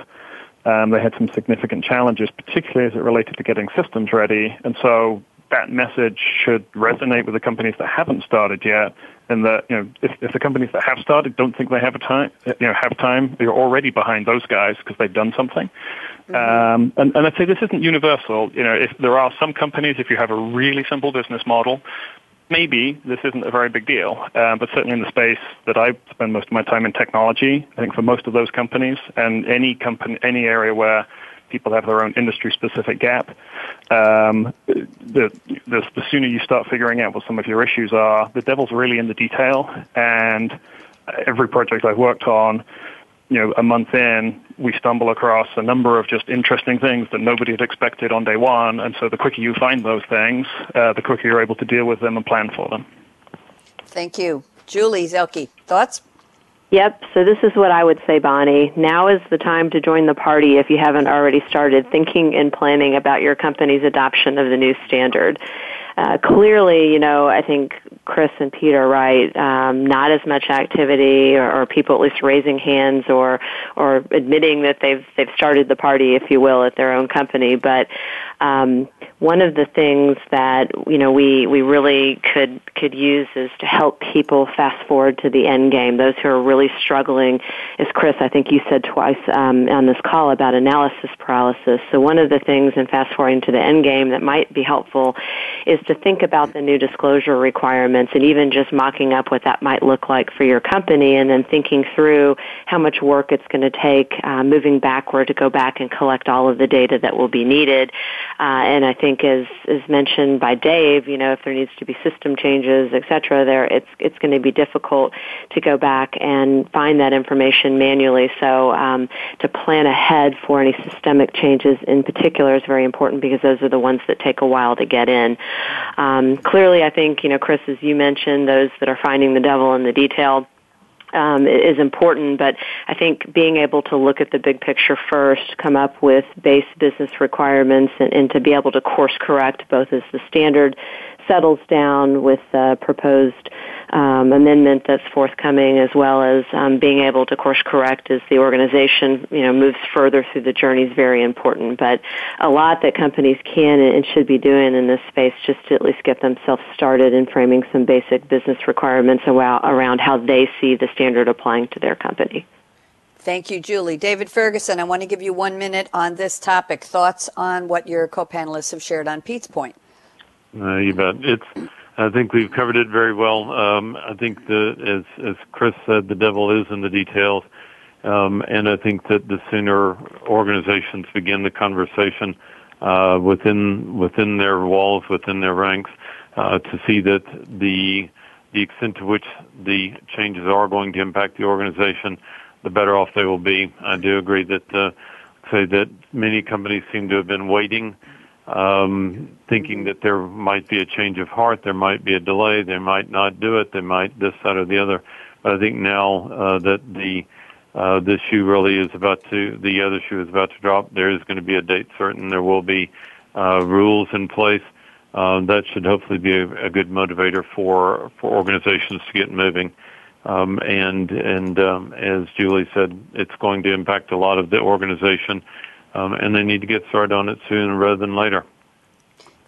um, they had some significant challenges, particularly as it related to getting systems ready. And so that message should resonate with the companies that haven't started yet. And that, you know, if, if the companies that have started don't think they have a time, you know, have time, you're already behind those guys because they've done something. Mm-hmm. Um, and, and I'd say this isn't universal. You know, if there are some companies, if you have a really simple business model, maybe this isn't a very big deal, uh, but certainly in the space that I spend most of my time in technology, I think for most of those companies and any company, any area where people have their own industry-specific GAAP, um, the, the, the sooner you start figuring out what some of your issues are, the devil's really in the detail, and every project I've worked on you know, a month in, we stumble across a number of just interesting things that nobody had expected on day one. And so the quicker you find those things, uh, the quicker you're able to deal with them and plan for them. Thank you. Julie Zelke, thoughts? Yep, so this is what I would say, Bonnie. Now is the time to join the party if you haven't already started thinking and planning about your company's adoption of the new standard. Uh, clearly, you know, I think Chris and Pete are right. Um, not as much activity, or, or people at least raising hands, or or admitting that they've they've started the party, if you will, at their own company. But um, one of the things that you know we we really could could use is to help people fast forward to the end game. Those who are really struggling, as Chris, I think you said twice um, on this call about analysis paralysis. So one of the things in fast forwarding to the end game that might be helpful is to think about the new disclosure requirements and even just mocking up what that might look like for your company and then thinking through how much work it's going to take uh, moving backward to go back and collect all of the data that will be needed. Uh, and I think as, as mentioned by Dave, you know, if there needs to be system changes, et cetera, there, it's, it's going to be difficult to go back and find that information manually. So um, to plan ahead for any systemic changes in particular is very important because those are the ones that take a while to get in. Um, clearly, I think, you know, Chris, as you mentioned, those that are finding the devil in the detail, um, is important, but I think being able to look at the big picture first, come up with base business requirements, and, and to be able to course correct both as the standard settles down with the proposed um, amendment that's forthcoming, as well as um, being able to course correct as the organization you know moves further through the journey is very important. But a lot that companies can and should be doing in this space just to at least get themselves started in framing some basic business requirements around how they see the standard applying to their company. Thank you, Julie. David Ferguson, I want to give you one minute on this topic. Thoughts on what your co-panelists have shared on Pete's point? Uh, you bet. It's. I think we've covered it very well. Um, I think the, as as Chris said, the devil is in the details, um, and I think that the sooner organizations begin the conversation uh, within within their walls, within their ranks, uh, to see that the the extent to which the changes are going to impact the organization, the better off they will be. I do agree that uh, say that many companies seem to have been waiting um, thinking that there might be a change of heart, there might be a delay, they might not do it, they might this, that, or the other. But I think now uh, that the uh, this shoe really is about to, the other shoe is about to drop. There is going to be a date certain. There will be uh, rules in place. Uh, that should hopefully be a, a good motivator for for organizations to get moving. Um, and and um, as Julie said, it's going to impact a lot of the organization um, and they need to get started on it sooner rather than later.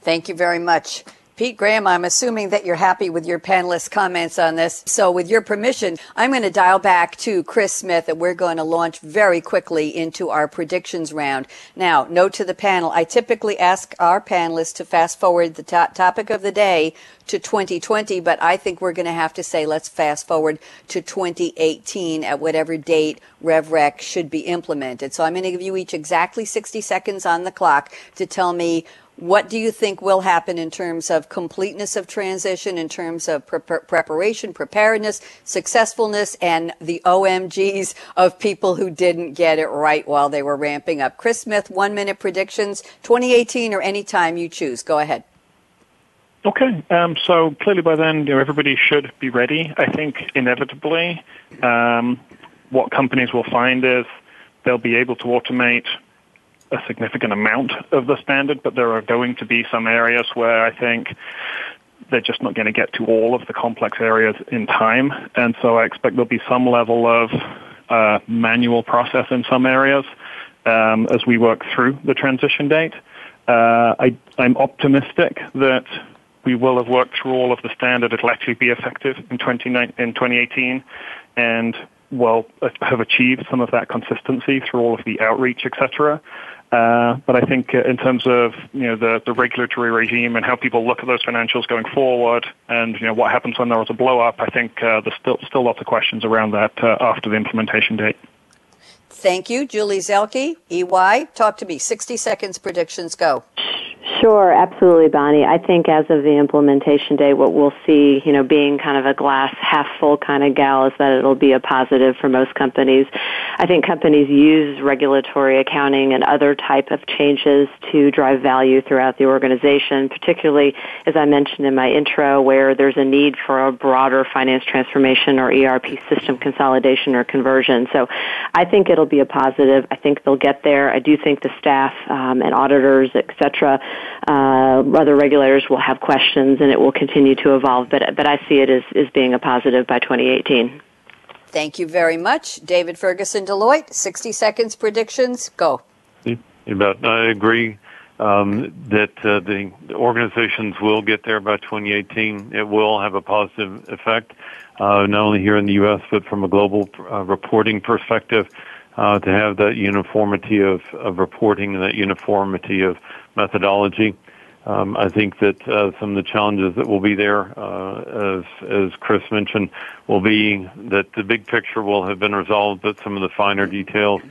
Thank you very much. Pete Graham, I'm assuming that you're happy with your panelists' comments on this. So, with your permission, I'm going to dial back to Chris Smith and we're going to launch very quickly into our predictions round. Now, note to the panel, I typically ask our panelists to fast forward the to- topic of the day to 2020, but I think we're going to have to say let's fast forward to 2018 at whatever date RevRec should be implemented. So, I'm going to give you each exactly 60 seconds on the clock to tell me what do you think will happen in terms of completeness of transition, in terms of pre- preparation, preparedness, successfulness, and the OMGs of people who didn't get it right while they were ramping up? Chris Smith, one minute predictions, 2018 or any time you choose. Go ahead. Okay, um, so clearly by then, you know, everybody should be ready. I think inevitably, um, what companies will find is they'll be able to automate a significant amount of the standard, but there are going to be some areas where I think they're just not going to get to all of the complex areas in time. And so I expect there'll be some level of uh, manual process in some areas um, as we work through the transition date. Uh, I, I'm optimistic that we will have worked through all of the standard. It'll actually be effective in, 20, in 2018 and will have achieved some of that consistency through all of the outreach, etc. Uh, but I think uh, in terms of you know the, the regulatory regime and how people look at those financials going forward, and you know what happens when there is a blow up, I think uh, there's still still lots of questions around that uh, after the implementation date. Thank you, Julie Zelke, EY. Talk to me. 60 seconds. Predictions. Go. Sure, absolutely, Bonnie. I think as of the implementation day, what we'll see, you know, being kind of a glass half full kind of gal is that it'll be a positive for most companies. I think companies use regulatory accounting and other type of changes to drive value throughout the organization, particularly as I mentioned in my intro, where there's a need for a broader finance transformation or ERP system consolidation or conversion. So I think it'll be a positive. I think they'll get there. I do think the staff um, and auditors, et cetera, uh, other regulators will have questions and it will continue to evolve. But but I see it as, as being a positive by 2018. Thank you very much, David Ferguson, Deloitte. 60 seconds predictions. Go. About I agree um, that uh, the organizations will get there by 2018. It will have a positive effect, uh, not only here in the U.S. but from a global uh, reporting perspective. Uh, to have that uniformity of, of reporting and that uniformity of methodology. Um, I think that uh, some of the challenges that will be there, uh, as as Chris mentioned, will be that the big picture will have been resolved, but some of the finer details,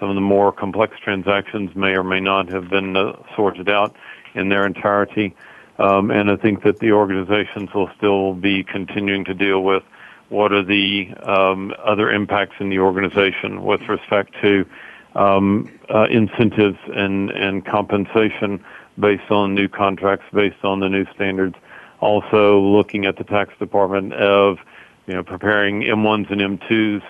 some of the more complex transactions may or may not have been uh, sorted out in their entirety. Um, and I think that the organizations will still be continuing to deal with what are the um, other impacts in the organization with respect to um, uh, incentives and, and compensation based on new contracts, based on the new standards. Also looking at the tax department of, you know, preparing M1s and M2s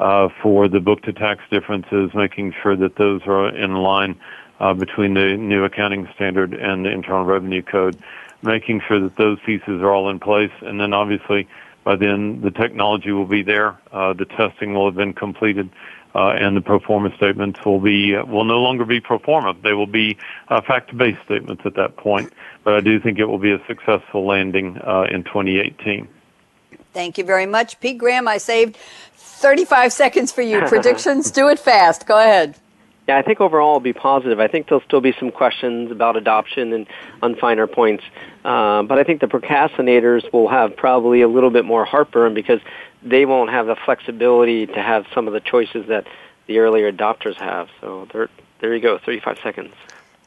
uh, for the book to tax differences, making sure that those are in line uh, between the new accounting standard and the Internal Revenue Code, making sure that those pieces are all in place, and then obviously by then the technology will be there, uh, the testing will have been completed, uh, and the performance statements will be uh, will no longer be pro forma. They will be uh, fact-based statements at that point. But I do think it will be a successful landing uh, in 2018. Thank you very much, Pete Graham. I saved 35 seconds for you. Predictions, do it fast. Go ahead. Yeah, I think overall it'll be positive. I think there'll still be some questions about adoption and on finer points. Uh, but I think the procrastinators will have probably a little bit more heartburn because they won't have the flexibility to have some of the choices that the earlier adopters have. So there, there you go, 35 seconds.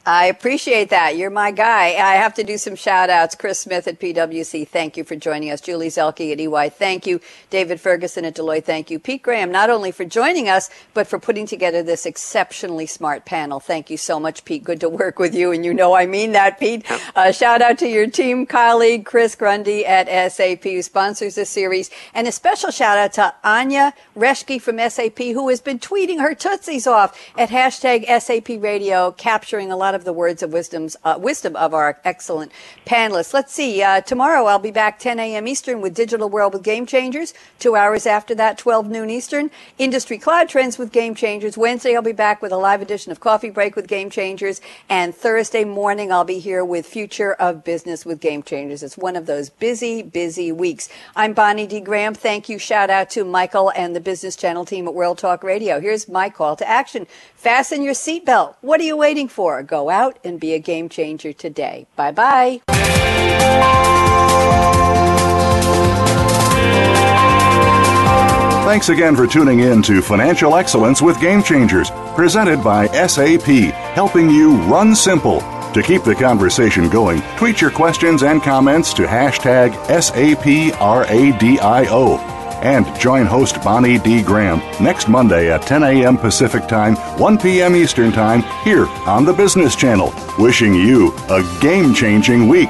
I appreciate that. You're my guy. I have to do some shout outs. Chris Smith at PwC, thank you for joining us. Julie Zelke at EY, thank you. David Ferguson at Deloitte, thank you. Pete Graham, not only for joining us, but for putting together this exceptionally smart panel. Thank you so much, Pete. Good to work with you, and you know I mean that, Pete. Uh, shout out to your team colleague, Chris Grundy at SAP, who sponsors this series. And a special shout out to Anya Reschke from SAP, who has been tweeting her tootsies off at hashtag SAP Radio, capturing a lot lot of the words of wisdoms, uh, wisdom of our excellent panelists. Let's see. Uh, tomorrow I'll be back 10 a.m. Eastern with Digital World with Game Changers. Two hours after that, 12 noon Eastern. Industry Cloud Trends with Game Changers. Wednesday I'll be back with a live edition of Coffee Break with Game Changers. And Thursday morning I'll be here with Future of Business with Game Changers. It's one of those busy, busy weeks. I'm Bonnie D. Graham. Thank you. Shout out to Michael and the Business Channel team at World Talk Radio. Here's my call to action. Fasten your seatbelt. What are you waiting for? Out and be a game changer today. Bye bye. Thanks again for tuning in to Financial Excellence with Game Changers, presented by SAP, helping you run simple. To keep the conversation going, tweet your questions and comments to hashtag SAPRADIO and join host Bonnie D. Graham next Monday at 10 a.m. Pacific Time, 1 p.m. Eastern Time, here on the Business Channel. Wishing you a game changing week.